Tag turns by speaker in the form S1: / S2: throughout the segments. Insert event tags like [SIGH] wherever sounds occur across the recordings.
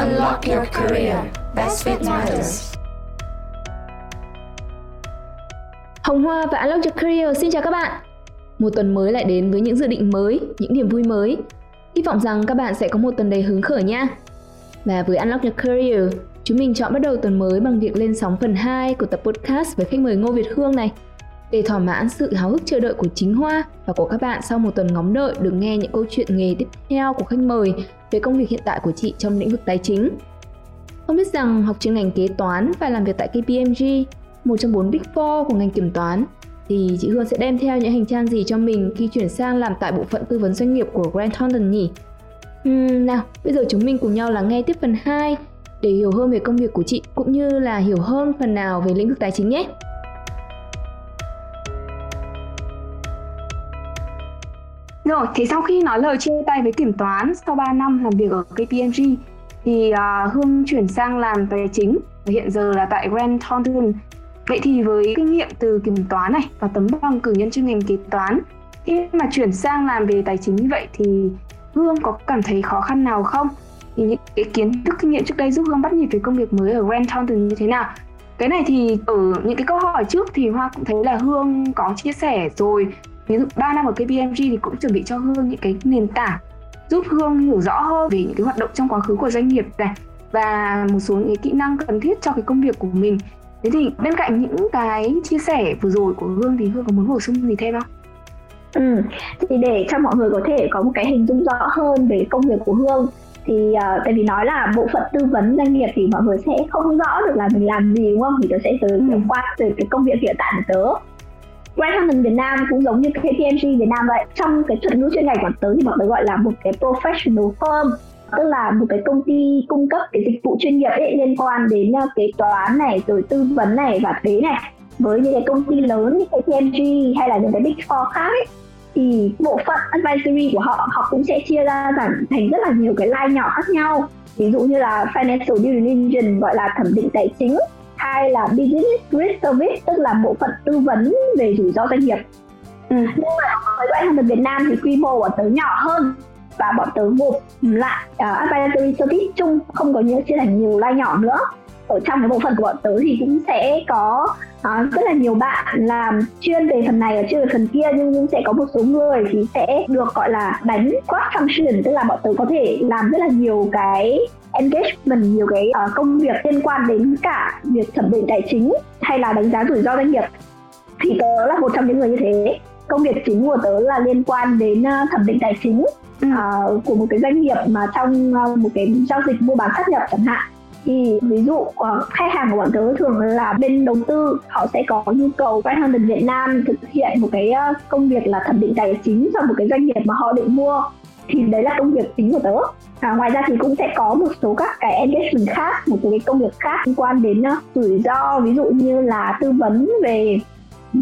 S1: Unlock your career. Best fit matters.
S2: Hồng Hoa và Unlock Your Career xin chào các bạn. Một tuần mới lại đến với những dự định mới, những niềm vui mới. Hy vọng rằng các bạn sẽ có một tuần đầy hứng khởi nha. Và với Unlock Your Career, chúng mình chọn bắt đầu tuần mới bằng việc lên sóng phần 2 của tập podcast với khách mời Ngô Việt Hương này. Để thỏa mãn sự háo hức chờ đợi của chính Hoa và của các bạn sau một tuần ngóng đợi được nghe những câu chuyện nghề tiếp theo của khách mời về công việc hiện tại của chị trong lĩnh vực tài chính. Không biết rằng học chuyên ngành kế toán và làm việc tại KPMG, một trong bốn Big Four của ngành kiểm toán, thì chị Hương sẽ đem theo những hành trang gì cho mình khi chuyển sang làm tại bộ phận tư vấn doanh nghiệp của Grant Thornton nhỉ? Uhm, nào, bây giờ chúng mình cùng nhau lắng nghe tiếp phần 2 để hiểu hơn về công việc của chị cũng như là hiểu hơn phần nào về lĩnh vực tài chính nhé.
S3: Rồi, thế sau khi nói lời chia tay với kiểm toán sau 3 năm làm việc ở KPMG thì à, uh, Hương chuyển sang làm tài chính và hiện giờ là tại Grant Thornton. Vậy thì với kinh nghiệm từ kiểm toán này và tấm bằng cử nhân chuyên ngành kế toán khi mà chuyển sang làm về tài chính như vậy thì Hương có cảm thấy khó khăn nào không? Thì những cái kiến thức kinh nghiệm trước đây giúp Hương bắt nhịp với công việc mới ở Grant Thornton như thế nào? Cái này thì ở những cái câu hỏi trước thì Hoa cũng thấy là Hương có chia sẻ rồi ví dụ 3 năm ở KPMG thì cũng chuẩn bị cho Hương những cái nền tảng giúp Hương hiểu rõ hơn về những cái hoạt động trong quá khứ của doanh nghiệp này và một số những cái kỹ năng cần thiết cho cái công việc của mình thế thì bên cạnh những cái chia sẻ vừa rồi của Hương thì Hương có muốn bổ sung gì thêm không?
S4: Ừ, thì để cho mọi người có thể có một cái hình dung rõ hơn về công việc của Hương thì uh, tại vì nói là bộ phận tư vấn doanh nghiệp thì mọi người sẽ không rõ được là mình làm gì đúng không thì tớ sẽ tới ừ. qua từ cái công việc hiện tại của tớ Grant Việt Nam cũng giống như KPMG Việt Nam vậy. Trong cái thuật ngữ chuyên ngành của tớ thì bọn tớ gọi là một cái professional firm, tức là một cái công ty cung cấp cái dịch vụ chuyên nghiệp ấy, liên quan đến ờ, kế toán này, rồi tư vấn này và thuế này. Với những cái công ty lớn như KPMG hay là những cái big four khác ấy, thì bộ phận advisory của họ họ cũng sẽ chia ra thành thành rất là nhiều cái line nhỏ khác nhau. Ví dụ như là financial due diligence, gọi là thẩm định tài chính hai là business risk service tức là bộ phận tư vấn về rủi ro doanh nghiệp ừ. nhưng mà với loại hàng Việt Nam thì quy mô của tớ nhỏ hơn và bọn tớ gộp lại uh, advisory service chung không có những chia thành nhiều line nhỏ nữa ở trong cái bộ phận của bọn tớ thì cũng sẽ có uh, rất là nhiều bạn làm chuyên về phần này và chuyên về phần kia nhưng cũng sẽ có một số người thì sẽ được gọi là đánh cross function tức là bọn tớ có thể làm rất là nhiều cái engagement nhiều cái uh, công việc liên quan đến cả việc thẩm định tài chính hay là đánh giá rủi ro doanh nghiệp. Thì tớ là một trong những người như thế. Công việc chính của tớ là liên quan đến uh, thẩm định tài chính uh, của một cái doanh nghiệp mà trong uh, một cái giao dịch mua bán sát nhập chẳng hạn. Thì ví dụ uh, khách hàng của bọn tớ thường là bên đầu tư họ sẽ có nhu cầu Bright Hunter Việt Nam thực hiện một cái uh, công việc là thẩm định tài chính cho một cái doanh nghiệp mà họ định mua thì đấy là công việc chính của tớ. À, ngoài ra thì cũng sẽ có một số các cái engagement khác một số cái công việc khác liên quan đến uh, rủi ro ví dụ như là tư vấn về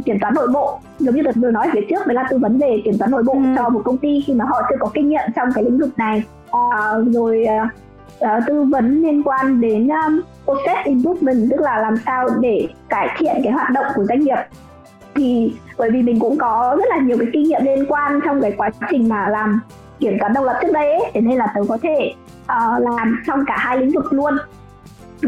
S4: kiểm toán nội bộ. Giống như tôi vừa nói phía trước đấy là tư vấn về kiểm toán nội bộ ừ. cho một công ty khi mà họ chưa có kinh nghiệm trong cái lĩnh vực này. À, rồi uh, tư vấn liên quan đến um, process improvement tức là làm sao để cải thiện cái hoạt động của doanh nghiệp. Thì bởi vì mình cũng có rất là nhiều cái kinh nghiệm liên quan trong cái quá trình mà làm kiểm toán độc lập trước đây ấy, thế nên là tớ có thể uh, làm trong cả hai lĩnh vực luôn.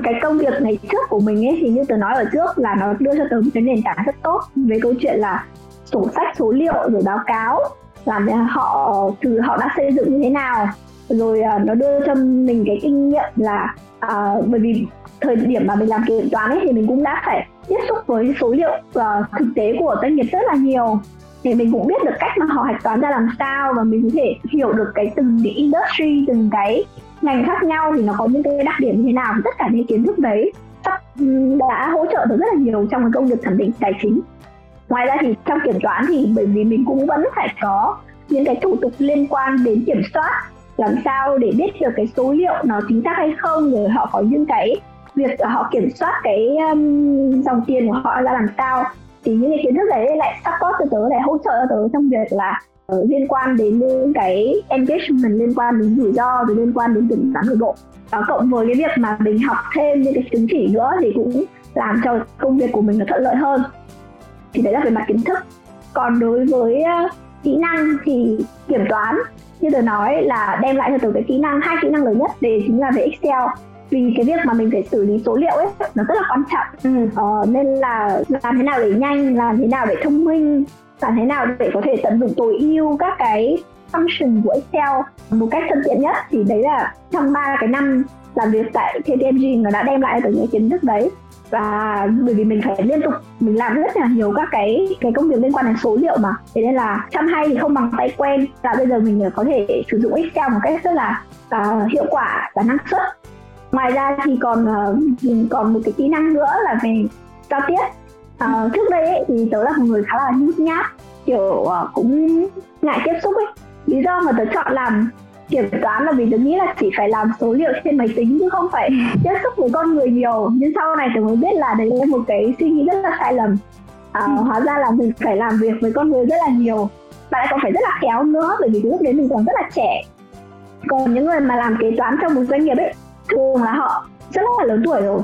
S4: Cái công việc ngày trước của mình ấy thì như tớ nói ở trước là nó đưa cho tớ một cái nền tảng rất tốt về câu chuyện là sổ sách số liệu rồi báo cáo làm họ từ họ đã xây dựng như thế nào. Rồi uh, nó đưa cho mình cái kinh nghiệm là uh, bởi vì thời điểm mà mình làm kiểm toán ấy thì mình cũng đã phải tiếp xúc với số liệu uh, thực tế của doanh nghiệp rất là nhiều thì mình cũng biết được cách mà họ hạch toán ra làm sao và mình có thể hiểu được cái từng cái industry từng cái ngành khác nhau thì nó có những cái đặc điểm như thế nào. Tất cả những kiến thức đấy đã hỗ trợ được rất là nhiều trong cái công việc thẩm định tài chính. Ngoài ra thì trong kiểm toán thì bởi vì mình cũng vẫn phải có những cái thủ tục liên quan đến kiểm soát làm sao để biết được cái số liệu nó chính xác hay không rồi họ có những cái việc họ kiểm soát cái um, dòng tiền của họ ra làm sao thì những cái kiến thức đấy lại support cho tớ, lại hỗ trợ cho tớ trong việc là ờ, liên quan đến những cái engagement liên quan đến rủi ro, rồi liên quan đến kiểm toán nội bộ. Và cộng với cái việc mà mình học thêm những cái chứng chỉ nữa thì cũng làm cho công việc của mình nó thuận lợi hơn. Thì đấy là về mặt kiến thức. Còn đối với ờ, kỹ năng thì kiểm toán, như tôi nói là đem lại cho tôi cái kỹ năng, hai kỹ năng lớn nhất để chính là về Excel vì cái việc mà mình phải xử lý số liệu ấy nó rất là quan trọng. Ừ. ờ, nên là làm thế nào để nhanh làm thế nào để thông minh làm thế nào để có thể tận dụng tối ưu các cái function của Excel một cách thuận tiện nhất. Thì đấy là trong ba cái năm làm việc tại KPMG nó đã đem lại được những kiến thức đấy. Và bởi vì mình phải liên tục mình làm rất là nhiều các cái cái công việc liên quan đến số liệu mà. Thế nên là chăm hay thì không bằng tay quen. Là bây giờ mình có thể sử dụng Excel một cách rất là uh, hiệu quả và năng suất ngoài ra thì còn uh, còn một cái kỹ năng nữa là về giao tiếp. Uh, trước đây ấy, thì tớ là một người khá là nhút nhát kiểu uh, cũng ngại tiếp xúc ấy. Lý do mà tớ chọn làm kiểm toán là vì tớ nghĩ là chỉ phải làm số liệu trên máy tính chứ không phải [LAUGHS] tiếp xúc với con người nhiều. Nhưng sau này tớ mới biết là đấy là một cái suy nghĩ rất là sai lầm. À, ừ. hóa ra là mình phải làm việc với con người rất là nhiều. Và lại còn phải rất là khéo nữa bởi vì lúc đấy mình còn rất là trẻ. Còn những người mà làm kế toán trong một doanh nghiệp ấy thường là họ rất là lớn tuổi rồi.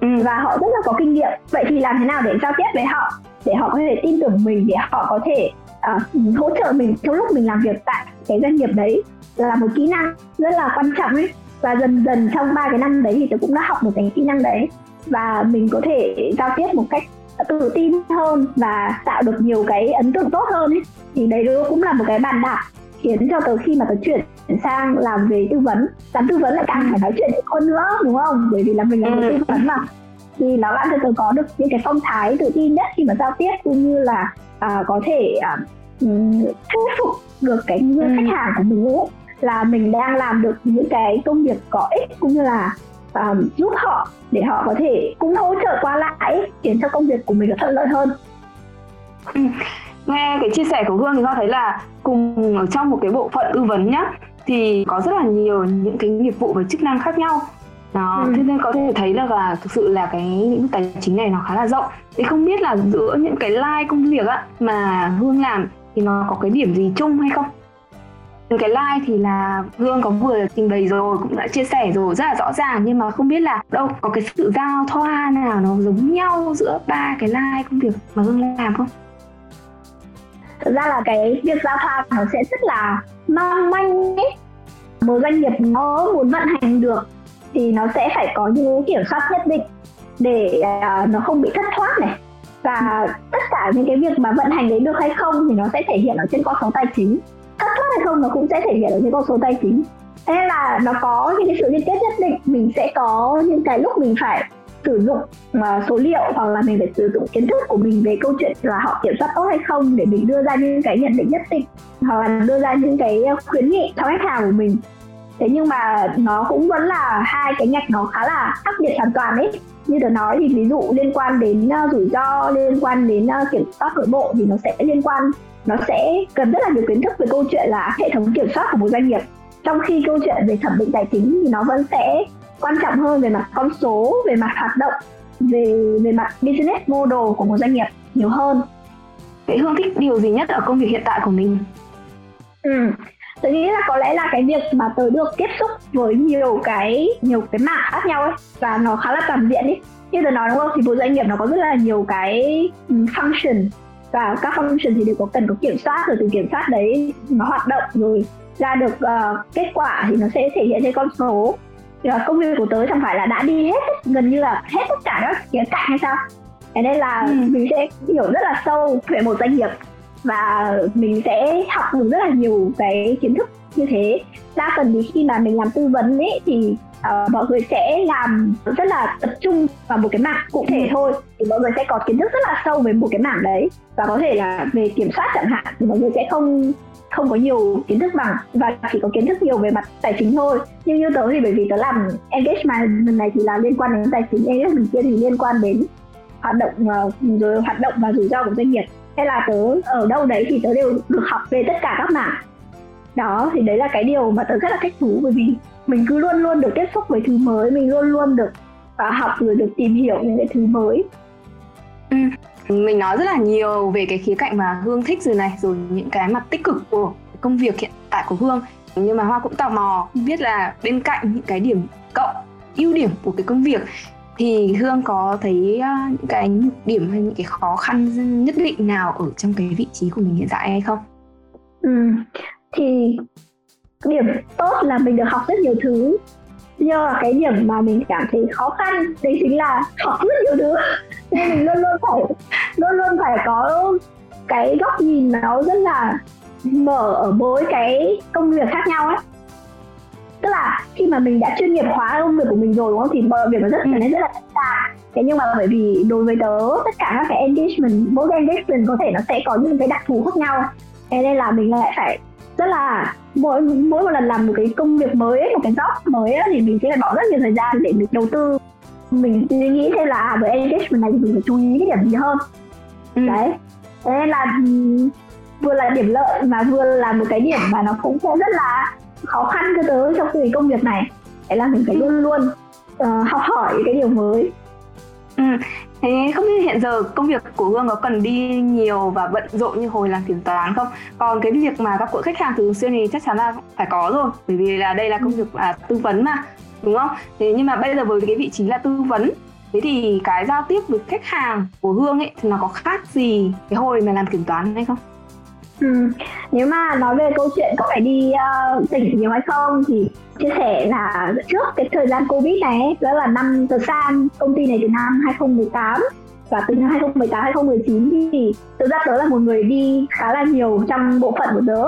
S4: Ừ. và họ rất là có kinh nghiệm. Vậy thì làm thế nào để giao tiếp với họ? Để họ có thể tin tưởng mình để họ có thể uh, hỗ trợ mình trong lúc mình làm việc tại cái doanh nghiệp đấy là một kỹ năng rất là quan trọng ấy. Và dần dần trong ba cái năm đấy thì tôi cũng đã học một cái kỹ năng đấy. Và mình có thể giao tiếp một cách tự tin hơn và tạo được nhiều cái ấn tượng tốt hơn ấy. Thì đấy cũng là một cái bàn đạp khiến cho tớ khi mà tớ chuyển sang làm về tư vấn làm tư vấn lại càng phải nói chuyện hơn nữa đúng không bởi vì là mình là người tư vấn mà thì nó cho tớ có được những cái phong thái tự tin nhất khi mà giao tiếp cũng như là à, có thể à, thuyết phục được cái ừ. khách hàng của mình ấy là mình đang làm được những cái công việc có ích cũng như là um, giúp họ để họ có thể cũng hỗ trợ qua lại khiến cho công việc của mình được thuận lợi hơn.
S3: Ừ. Nghe cái chia sẻ của Hương thì Hoa thấy là cùng ở trong một cái bộ phận tư vấn nhá thì có rất là nhiều những cái nghiệp vụ và chức năng khác nhau đó ừ. thế nên có thể thấy là và thực sự là cái những tài chính này nó khá là rộng thì không biết là giữa những cái line công việc á mà hương làm thì nó có cái điểm gì chung hay không cái like thì là Hương có vừa trình bày rồi cũng đã chia sẻ rồi rất là rõ ràng nhưng mà không biết là đâu có cái sự giao thoa nào nó giống nhau giữa ba cái like công việc mà Hương làm không?
S4: Thực ra là cái việc giao thoa nó sẽ rất là mong manh ấy. Một doanh nghiệp nó muốn vận hành được thì nó sẽ phải có những kiểm soát nhất định để uh, nó không bị thất thoát này. Và tất cả những cái việc mà vận hành đấy được hay không thì nó sẽ thể hiện ở trên con số tài chính. Thất thoát hay không nó cũng sẽ thể hiện ở trên con số tài chính. Thế nên là nó có những cái sự liên kết nhất định. Mình sẽ có những cái lúc mình phải sử dụng mà số liệu hoặc là mình phải sử dụng kiến thức của mình về câu chuyện là họ kiểm soát tốt hay không để mình đưa ra những cái nhận định nhất định hoặc là đưa ra những cái ờ, khuyến nghị cho khách hàng của mình. Thế nhưng mà nó cũng vẫn là hai cái ngạch nó khá là khác biệt hoàn toàn ấy. Như tôi nói thì ví dụ liên quan đến uh, rủi ro liên quan đến uh, kiểm soát nội bộ thì nó sẽ liên quan nó sẽ cần rất là nhiều kiến thức về câu chuyện là hệ thống kiểm soát của một doanh nghiệp. Trong khi câu chuyện về thẩm định tài chính thì nó vẫn sẽ quan trọng hơn về mặt con số về mặt hoạt động về về mặt business model của một doanh nghiệp nhiều hơn.
S3: Vậy Hương thích điều gì nhất ở công việc hiện tại của mình?
S4: Ừ, tôi nghĩ là có lẽ là cái việc mà tớ được tiếp xúc với nhiều cái nhiều cái mạng khác nhau ấy và nó khá là toàn diện ấy. Như tớ nói đúng không? Thì một doanh nghiệp nó có rất là nhiều cái ừ, function. Và các function thì đều có cần có kiểm soát rồi từ kiểm soát đấy nó hoạt động rồi ra được uh, kết quả thì nó sẽ thể hiện trên con số công việc của tớ chẳng phải là đã đi hết gần như là hết tất cả các khía cạnh hay sao thế nên là ừ. mình sẽ hiểu rất là sâu về một doanh nghiệp và mình sẽ học được rất là nhiều cái kiến thức như thế. Đa phần thì khi mà mình làm tư vấn ấy thì uh, mọi người sẽ làm rất là tập trung vào một cái mảng cụ thể thôi. Thì mọi người sẽ có kiến thức rất là sâu về một cái mảng đấy. Và có thể là về kiểm soát chẳng hạn thì mọi người sẽ không không có nhiều kiến thức bằng. Và chỉ có kiến thức nhiều về mặt tài chính thôi. Nhưng như tớ thì bởi vì tớ làm engagement này thì là liên quan đến tài chính. Engagement kia thì liên quan đến hoạt động uh, rồi hoạt động và rủi ro của doanh nghiệp. Hay là tớ ở đâu đấy thì tớ đều được học về tất cả các mảng đó thì đấy là cái điều mà tớ rất là thích thú bởi vì mình cứ luôn luôn được tiếp xúc với thứ mới mình luôn luôn được và học rồi được tìm hiểu những cái thứ mới
S3: ừ. mình nói rất là nhiều về cái khía cạnh mà hương thích rồi này rồi những cái mặt tích cực của công việc hiện tại của hương nhưng mà hoa cũng tò mò biết là bên cạnh những cái điểm cộng ưu điểm của cái công việc thì hương có thấy uh, những cái điểm hay những cái khó khăn nhất định nào ở trong cái vị trí của mình hiện tại hay không
S4: ừ thì điểm tốt là mình được học rất nhiều thứ. Nhưng mà cái điểm mà mình cảm thấy khó khăn đấy chính là học rất nhiều thứ. [LAUGHS] Nên mình luôn luôn phải luôn luôn phải có cái góc nhìn nó rất là mở ở mỗi cái công việc khác nhau ấy. Tức là khi mà mình đã chuyên nghiệp hóa công việc của mình rồi đúng không? Thì mọi việc nó rất trở nên rất là dễ dàng. Thế nhưng mà bởi vì đối với tớ tất cả các cái engagement mỗi cái engagement có thể nó sẽ có những cái đặc thù khác nhau. Thế nên là mình lại phải rất là mỗi mỗi một lần làm một cái công việc mới một cái job mới ấy, thì mình sẽ phải bỏ rất nhiều thời gian để mình đầu tư. Mình suy nghĩ thêm là à, với engagement này thì mình phải chú ý cái điểm gì hơn. Ừ. đấy. Thế nên là vừa là điểm lợi mà vừa là một cái điểm mà nó cũng sẽ rất là khó khăn cho tớ trong cái công việc này. Đấy là mình phải luôn luôn uh, học hỏi cái điều mới.
S3: Ừ. Thế không biết hiện giờ công việc của Hương có cần đi nhiều và bận rộn như hồi làm kiểm toán không? Còn cái việc mà gặp gỡ khách hàng thường xuyên thì chắc chắn là phải có rồi Bởi vì là đây là công việc à, tư vấn mà Đúng không? Thế nhưng mà bây giờ với cái vị trí là tư vấn Thế thì cái giao tiếp với khách hàng của Hương ấy thì nó có khác gì cái hồi mà làm kiểm toán hay không?
S4: Ừ. Nếu mà nói về câu chuyện có phải đi uh, tỉnh nhiều hay không thì chia sẻ là trước cái thời gian Covid này đó là năm tờ gian công ty này từ năm 2018 và từ năm 2018 2019 thì thực ra tớ là một người đi khá là nhiều trong bộ phận của tớ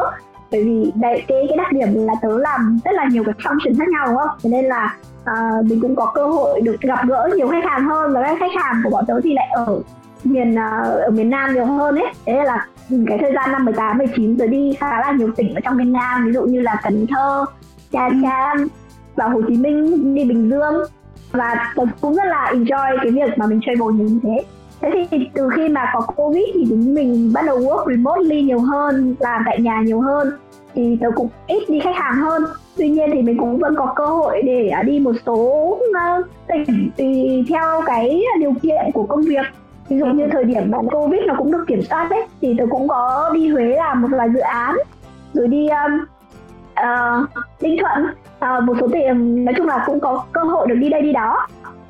S4: bởi vì đại cái cái đặc điểm là tớ làm rất là nhiều cái function khác nhau đúng không? Thế nên là uh, mình cũng có cơ hội được gặp gỡ nhiều khách hàng hơn và các khách hàng của bọn tớ thì lại ở miền uh, ở miền Nam nhiều hơn ấy. Thế là cái thời gian năm 18 19 tớ đi khá là nhiều tỉnh ở trong miền Nam ví dụ như là Cần Thơ, Nha ừ. Trang và Hồ Chí Minh đi Bình Dương. Và tớ cũng rất là enjoy cái việc mà mình travel như thế. Thế thì từ khi mà có covid thì chúng mình bắt đầu work remotely nhiều hơn làm tại nhà nhiều hơn. Thì tớ cũng ít đi khách hàng hơn. Tuy nhiên thì mình cũng vẫn có cơ hội để đi một số tỉnh tùy theo cái điều kiện của công việc ví dụ như thời điểm bạn covid nó cũng được kiểm soát đấy thì tôi cũng có đi huế làm một vài dự án rồi đi um, uh, ninh thuận. Uh, một số tiền nói chung là cũng có cơ hội được đi đây đi đó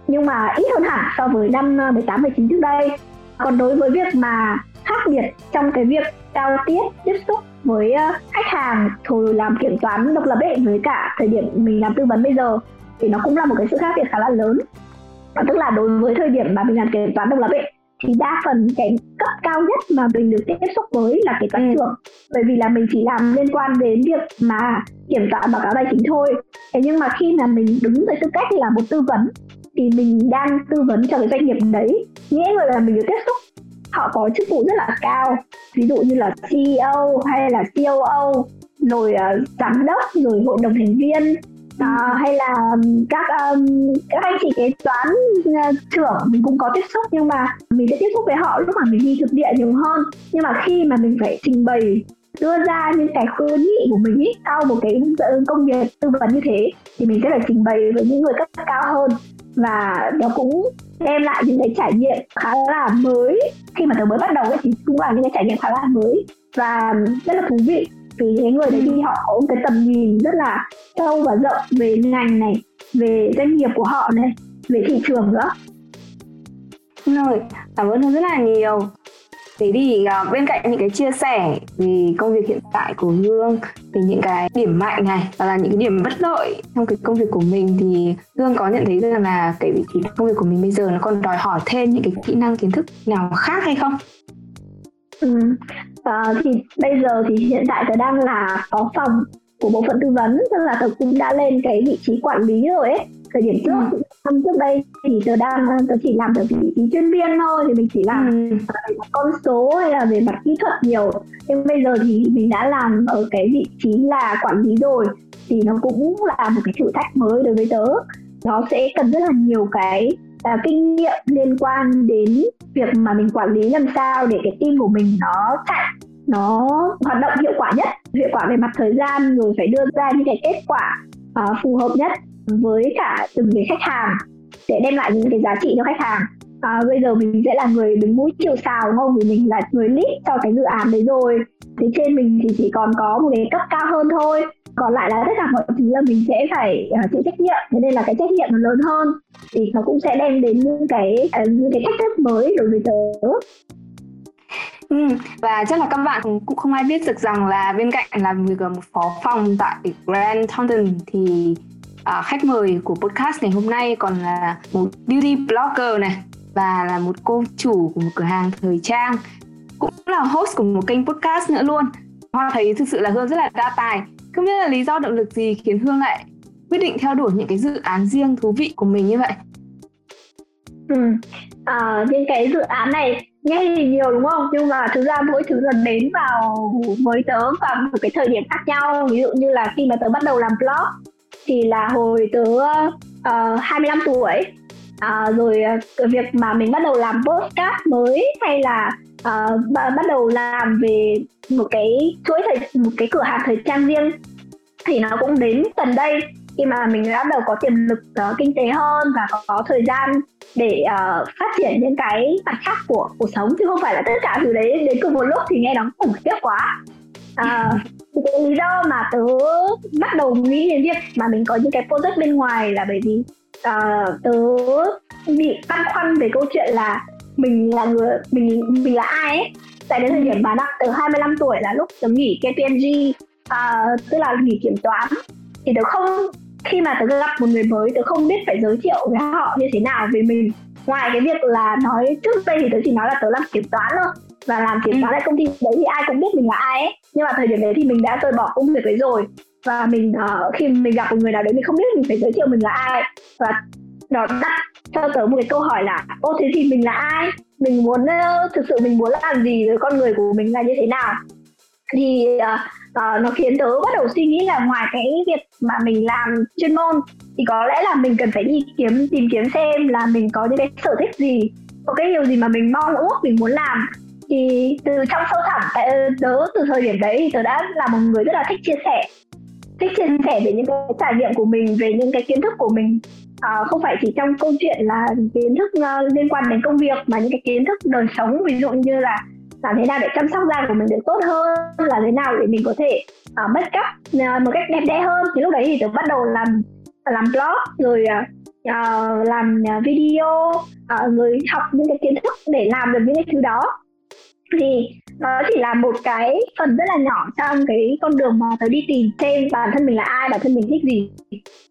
S4: nhưng mà ít hơn hẳn so với năm ờ, 18 19 trước đây. Còn đối với việc mà khác biệt trong cái việc giao tiếp tiếp xúc với khách hàng rồi làm kiểm toán độc lập ấy với cả thời điểm mình làm tư vấn bây giờ thì nó cũng là một cái sự khác biệt khá là lớn. Tức là đối với thời điểm mà mình làm kiểm toán độc lập ấy thì đa phần cái cấp cao nhất mà mình được tiếp xúc với là cái toán ừ. trưởng. Bởi vì là mình chỉ làm liên quan đến việc mà kiểm toán báo cáo tài chính thôi. Thế nhưng mà khi mà mình đứng với tư cách là một tư vấn thì mình đang tư vấn cho cái doanh nghiệp đấy. Nghĩa là mình được tiếp xúc họ có chức vụ rất là cao. Ví dụ như là CEO hay là COO rồi uh, giám đốc rồi hội đồng thành viên à, hay là các um, các anh chị kế toán ờ, uh, trưởng mình cũng có tiếp xúc nhưng mà mình sẽ tiếp xúc với họ lúc mà mình đi thực địa nhiều hơn. Nhưng mà khi mà mình phải trình bày đưa ra những cái khuyến nghị của mình ý, sau một cái ờ, công việc tư vấn như thế thì mình sẽ phải trình bày với những người cấp cao hơn. Và nó cũng đem lại những cái trải nghiệm khá là mới. Khi mà tớ mới bắt đầu ấy, thì cũng là những cái trải nghiệm khá là mới. Và rất là thú vị vì cái người đấy thì họ có một cái tầm nhìn rất là sâu và rộng về ngành này về doanh nghiệp của họ này về thị trường nữa
S3: rồi cảm ơn rất là nhiều Thế thì uh, bên cạnh những cái chia sẻ về công việc hiện tại của Hương về những cái điểm mạnh này và là những cái điểm bất lợi trong cái công việc của mình thì Hương có nhận thấy rằng là cái vị trí công việc của mình bây giờ nó còn đòi hỏi thêm những cái kỹ năng kiến thức nào khác hay không?
S4: Ừ. À, thì bây giờ thì hiện tại tớ đang là phó phòng của bộ phận tư vấn tức là tớ cũng đã lên cái vị trí quản lý rồi ấy thời điểm trước ừ. năm trước đây thì tớ đang tớ chỉ làm ở vị trí chuyên viên thôi thì mình chỉ làm ừ. về con số hay là về mặt kỹ thuật nhiều nhưng bây giờ thì mình đã làm ở cái vị trí là quản lý rồi thì nó cũng là một cái thử thách mới đối với tớ nó sẽ cần rất là nhiều cái uh, kinh nghiệm liên quan đến việc mà mình quản lý làm sao để cái team của mình nó chạy nó hoạt động hiệu quả nhất hiệu quả về mặt thời gian rồi phải đưa ra những cái kết quả uh, phù hợp nhất với cả từng cái khách hàng để đem lại những cái giá trị cho khách hàng. À, bây giờ mình sẽ là người đứng mũi chiều sào đúng không? Vì mình là người lead cho cái dự án đấy rồi. Thế trên mình thì chỉ còn có một cái cấp cao hơn thôi. Còn lại là tất cả mọi thứ là mình sẽ phải uh, chịu trách nhiệm. Thế nên là cái trách nhiệm nó lớn hơn. Thì nó cũng sẽ đem đến những cái uh, những cái thách thức mới đối với tớ.
S3: Ừ, và chắc là các bạn cũng không ai biết được rằng là bên cạnh làm việc ở một phó phòng tại Grand Thornton thì à, khách mời của podcast ngày hôm nay còn là một beauty blogger này và là một cô chủ của một cửa hàng thời trang cũng là host của một kênh podcast nữa luôn Hoa thấy thực sự là Hương rất là đa tài không biết là lý do động lực gì khiến Hương lại quyết định theo đuổi những cái dự án riêng thú vị của mình như vậy
S4: ừ. à, những cái dự án này nghe thì nhiều đúng không? Nhưng mà thực ra mỗi thứ là đến vào với tớ vào một cái thời điểm khác nhau. Ví dụ như là khi mà tớ bắt đầu làm blog thì là hồi tớ ờ, uh, 25 tuổi. À, rồi uh, việc mà mình bắt đầu làm podcast mới hay là uh, bắt đầu làm về một cái chuỗi thời một cái cửa hàng thời trang riêng thì nó cũng đến gần đây khi mà mình bắt đầu có tiềm lực uh, kinh tế hơn và có, có thời gian để uh, phát triển những cái mặt khác của cuộc sống chứ không phải là tất cả thứ đấy đến cùng một lúc thì nghe nó khủng khiếp quá. À, cái lý do mà tớ bắt đầu nghĩ đến việc mà mình có những cái project bên ngoài là bởi vì uh, tớ bị băn khoăn về câu chuyện là mình là người mình mình là ai ấy. Tại đến thời điểm mà đặng từ 25 tuổi là lúc tớ nghỉ KPMG uh, tức là nghỉ kiểm toán thì tớ không khi mà tớ gặp một người mới tớ không biết phải giới thiệu với họ như thế nào về mình. Ngoài cái việc là nói trước đây thì tớ chỉ nói là tớ làm kiểm toán thôi. Và làm kiểm toán ừ. tại công ty đấy thì ai cũng biết mình là ai ấy. Nhưng mà thời điểm đấy thì mình đã rời bỏ công việc đấy rồi. Và mình uh, khi mình gặp một người nào đấy mình không biết mình phải giới thiệu mình là ai. Và nó đặt cho tớ một cái câu hỏi là ô thế thì mình là ai? Mình muốn uh, thực sự mình muốn làm gì? Rồi con người của mình là như thế nào thì uh, uh, nó khiến tớ bắt đầu suy nghĩ là ngoài cái việc mà mình làm chuyên môn thì có lẽ là mình cần phải đi kiếm tìm kiếm xem là mình có những cái sở thích gì có cái điều gì mà mình mong ước mình muốn làm. Thì từ trong sâu thẳm tớ ờ, từ thời điểm đấy thì tớ đã là một người rất là thích chia sẻ. Thích chia sẻ về những cái trải nghiệm của mình về những cái kiến thức của mình. À, không phải chỉ trong câu chuyện là kiến thức uh, liên quan đến công việc mà những cái kiến thức đời sống ví dụ như là làm thế nào để chăm sóc da của mình được tốt hơn là thế nào để mình có thể uh, make up uh, một cách đẹp đẽ hơn. Thì lúc đấy thì tớ bắt đầu làm làm blog rồi uh, uh, làm video uh, rồi học những cái kiến thức để làm được những cái thứ đó. Thì nó chỉ là một cái phần rất là nhỏ trong cái con đường mà tớ đi tìm thêm bản thân mình là ai bản thân mình thích gì.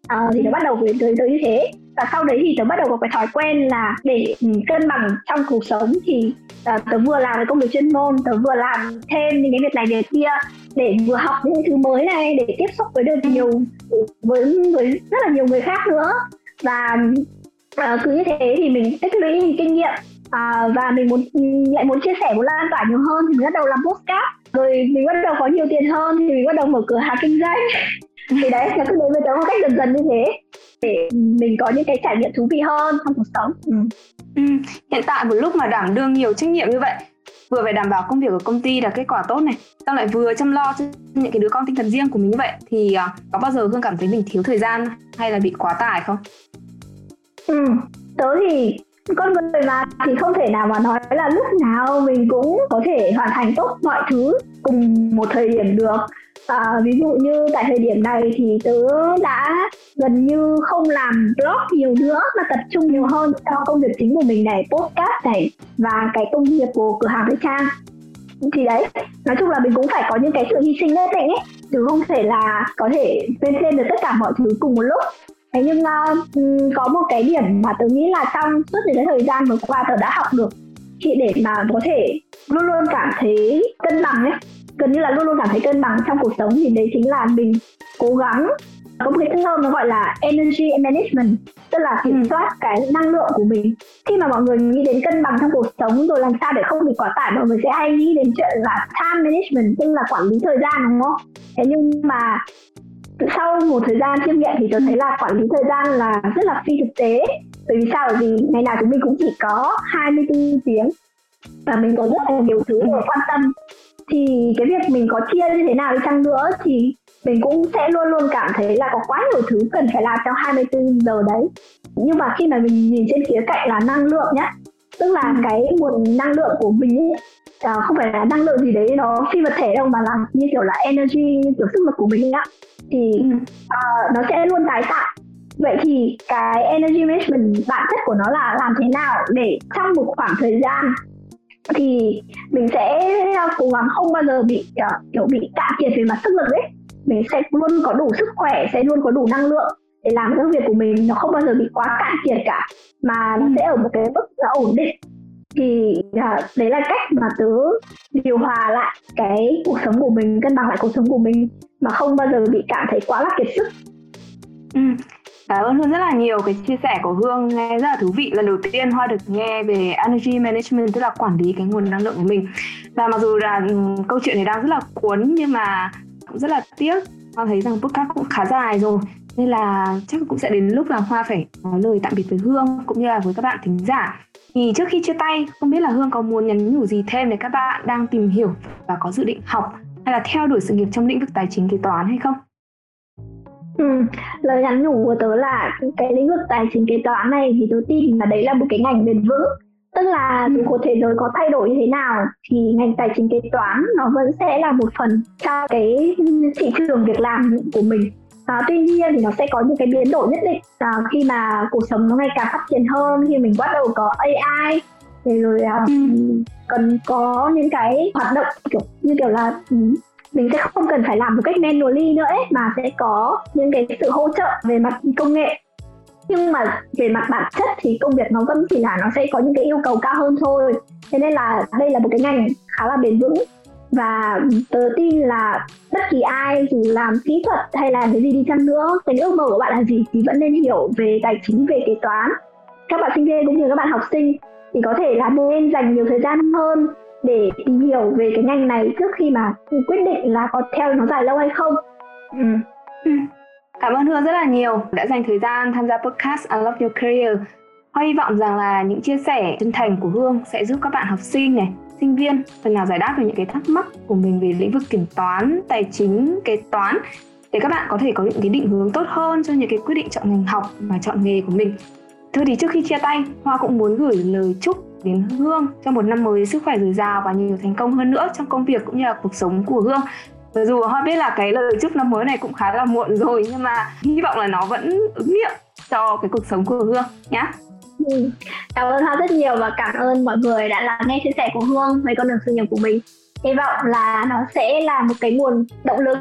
S4: À, thì nó bắt đầu với tới tới như thế. Và sau đấy thì tớ bắt đầu có cái thói quen là để ừ, cân bằng trong cuộc sống thì uh, tớ vừa làm cái công việc chuyên môn tớ vừa làm thêm những cái việc này việc kia để vừa học những thứ mới này để tiếp xúc với được nhiều với với rất là nhiều người khác nữa. Và uh, cứ như thế thì mình tích lũy kinh nghiệm à, và mình muốn lại muốn chia sẻ muốn lan tỏa nhiều hơn thì mình bắt đầu làm postcard rồi mình bắt đầu có nhiều tiền hơn thì mình bắt đầu mở cửa hàng kinh doanh [LAUGHS] thì đấy nó cứ đến với tớ một cách dần dần như thế để mình có những cái trải nghiệm thú vị hơn trong cuộc sống ừ.
S3: Ừ. hiện tại một lúc mà đảm đương nhiều trách nhiệm như vậy vừa phải đảm bảo công việc của công ty đạt kết quả tốt này xong lại vừa chăm lo cho những cái đứa con tinh thần riêng của mình như vậy thì uh, có bao giờ hương cảm thấy mình thiếu thời gian hay là bị quá tải không
S4: ừ tớ thì con người mà thì không thể nào mà nói là lúc nào mình cũng có thể hoàn thành tốt mọi thứ cùng một thời điểm được. À, ví dụ như tại thời điểm này thì tớ đã gần như không làm blog nhiều nữa mà tập trung nhiều hơn cho công việc chính của mình này podcast này và cái công việc của cửa hàng thời trang. Thì đấy nói chung là mình cũng phải có những cái sự hy sinh nhất định ấy chứ không thể là có thể lên trên được tất cả mọi thứ cùng một lúc thế nhưng uh, có một cái điểm mà tớ nghĩ là trong suốt những cái thời gian vừa qua tớ đã học được chị để mà có thể luôn luôn cảm thấy cân bằng ấy gần như là luôn luôn cảm thấy cân bằng trong cuộc sống thì đấy chính là mình cố gắng có một cái term nó gọi là energy management tức là kiểm ừ. soát cái năng lượng của mình. Khi mà mọi người nghĩ đến cân bằng trong cuộc sống rồi làm sao để không bị quá tải mọi người sẽ hay nghĩ đến chuyện là time management tức là quản lý thời gian đúng không? Thế nhưng mà sau một thời gian chiêm nghiệm thì tôi thấy là quản lý thời gian là rất là phi thực tế. Bởi vì sao? Bởi vì ngày nào chúng mình cũng chỉ có 24 tiếng. Và mình có rất là nhiều thứ để quan tâm. Thì cái việc mình có chia như thế nào đi chăng nữa thì mình cũng sẽ luôn luôn cảm thấy là có quá nhiều thứ cần phải làm trong 24 giờ đấy. Nhưng mà khi mà mình nhìn trên khía cạnh là năng lượng nhá tức là ừ. cái nguồn năng lượng của mình ấy à, không phải là năng lượng gì đấy nó phi vật thể đâu mà là như kiểu là energy như kiểu sức lực của mình ạ thì uh, nó sẽ luôn tái tạo. Vậy thì cái energy management bản chất của nó là làm thế nào để trong một khoảng thời gian thì mình sẽ cố gắng không bao giờ bị uh, kiểu bị cạn kiệt về mặt sức lực ấy. Mình sẽ luôn có đủ sức khỏe sẽ luôn có đủ năng lượng để làm công việc của mình nó không bao giờ bị quá cạn kiệt cả mà nó sẽ ở một cái mức ổn định thì à, đấy là cách mà tớ điều hòa lại cái cuộc sống của mình cân bằng lại cuộc sống của mình mà không bao giờ bị cảm thấy quá là kiệt sức
S3: ừ. Cảm ơn Hương rất là nhiều cái chia sẻ của Hương nghe rất là thú vị. Lần đầu tiên Hoa được nghe về energy management tức là quản lý cái nguồn năng lượng của mình. Và mặc dù là um, câu chuyện này đang rất là cuốn nhưng mà cũng rất là tiếc. Hoa thấy rằng podcast cũng khá dài rồi nên là chắc cũng sẽ đến lúc là Hoa phải nói lời tạm biệt với Hương cũng như là với các bạn thính giả. Thì trước khi chia tay, không biết là Hương có muốn nhắn nhủ gì thêm để các bạn đang tìm hiểu và có dự định học hay là theo đuổi sự nghiệp trong lĩnh vực tài chính kế toán hay không?
S4: Ừ, lời nhắn nhủ của tớ là cái lĩnh vực tài chính kế toán này thì tớ tin là đấy là một cái ngành bền vững. Tức là dù cuộc thế giới có thay đổi như thế nào thì ngành tài chính kế toán nó vẫn sẽ là một phần trong cái thị trường việc làm của mình à, tuy nhiên thì nó sẽ có những cái biến đổi nhất định. À, khi mà cuộc sống nó ngày càng phát triển hơn khi mình bắt đầu có AI thì rồi à, ừ. cần có những cái hoạt động kiểu như kiểu là ừ, mình sẽ không cần phải làm một cách manually nữa ấy, mà sẽ có những cái sự hỗ trợ về mặt công nghệ. Nhưng mà về mặt bản chất thì công việc nó vẫn chỉ là nó sẽ có những cái yêu cầu cao hơn thôi. Thế nên là đây là một cái ngành khá là bền vững và tớ tin là bất kỳ ai dù làm kỹ thuật hay làm cái gì đi chăng nữa cái ước mơ của bạn là gì thì vẫn nên hiểu về tài chính về kế toán các bạn sinh viên cũng như các bạn học sinh thì có thể là nên dành nhiều thời gian hơn để tìm hiểu về cái ngành này trước khi mà quyết định là có theo nó dài lâu hay không ừ.
S3: ừ. Cảm ơn Hương rất là nhiều đã dành thời gian tham gia podcast I Love Your Career. Hoa hy vọng rằng là những chia sẻ chân thành của Hương sẽ giúp các bạn học sinh này, sinh viên phần nào giải đáp được những cái thắc mắc của mình về lĩnh vực kiểm toán, tài chính, kế toán để các bạn có thể có những cái định hướng tốt hơn cho những cái quyết định chọn ngành học và chọn nghề của mình. Thôi thì trước khi chia tay, Hoa cũng muốn gửi lời chúc đến Hương cho một năm mới sức khỏe dồi dào và nhiều thành công hơn nữa trong công việc cũng như là cuộc sống của Hương. Mặc dù Hoa biết là cái lời chúc năm mới này cũng khá là muộn rồi nhưng mà hy vọng là nó vẫn ứng nghiệm cho cái cuộc sống của Hương nhé.
S4: Ừ. Cảm ơn Hoa rất nhiều và cảm ơn mọi người đã lắng nghe chia sẻ của Hương về con đường sự nghiệp của mình. Hy vọng là nó sẽ là một cái nguồn động lực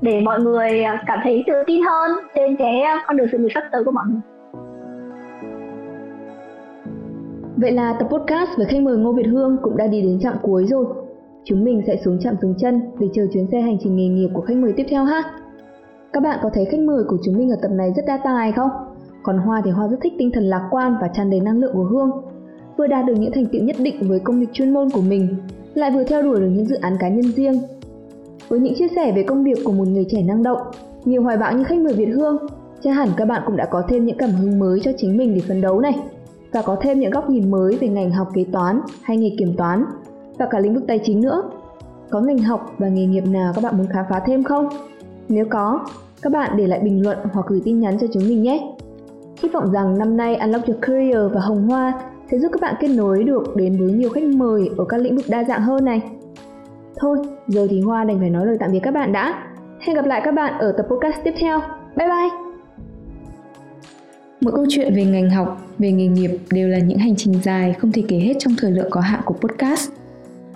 S4: để mọi người à, cảm thấy tự tin hơn trên cái à, con đường sự nghiệp sắp tới của mọi người.
S2: Vậy là tập podcast với khách mời Ngô Việt Hương cũng đã đi đến trạm cuối rồi. Chúng mình sẽ xuống trạm dừng chân để chờ chuyến xe hành trình nghề nghiệp của khách mời tiếp theo ha. Các bạn có thấy khách mời của chúng mình ở tập này rất đa tài không? Còn Hoa thì Hoa rất thích tinh thần lạc quan và tràn đầy năng lượng của Hương. Vừa đạt được những thành tựu nhất định với công việc chuyên môn của mình, lại vừa theo đuổi được những dự án cá nhân riêng. Với những chia sẻ về công việc của một người trẻ năng động, nhiều hoài bão như khách mời Việt Hương, chắc hẳn các bạn cũng đã có thêm những cảm hứng mới cho chính mình để phấn đấu này và có thêm những góc nhìn mới về ngành học kế toán hay nghề kiểm toán và cả lĩnh vực tài chính nữa. Có ngành học và nghề nghiệp nào các bạn muốn khám phá thêm không? Nếu có, các bạn để lại bình luận hoặc gửi tin nhắn cho chúng mình nhé. Hy vọng rằng năm nay Unlock Your Career và Hồng Hoa sẽ giúp các bạn kết nối được đến với nhiều khách mời ở các lĩnh vực đa dạng hơn này. Thôi, giờ thì Hoa đành phải nói lời tạm biệt các bạn đã. Hẹn gặp lại các bạn ở tập podcast tiếp theo. Bye bye! Mỗi câu chuyện về ngành học, về nghề nghiệp đều là những hành trình dài không thể kể hết trong thời lượng có hạn của podcast.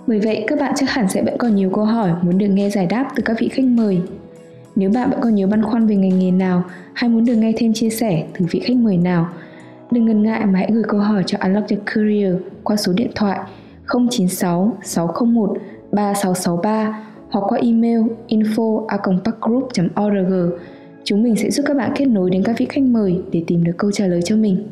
S2: Bởi vậy, các bạn chắc hẳn sẽ vẫn còn nhiều câu hỏi muốn được nghe giải đáp từ các vị khách mời. Nếu bạn vẫn còn nhiều băn khoăn về ngành nghề nào hay muốn được nghe thêm chia sẻ từ vị khách mời nào, đừng ngần ngại mà hãy gửi câu hỏi cho Unlock Your Career qua số điện thoại 096 601 3663 hoặc qua email info org Chúng mình sẽ giúp các bạn kết nối đến các vị khách mời để tìm được câu trả lời cho mình.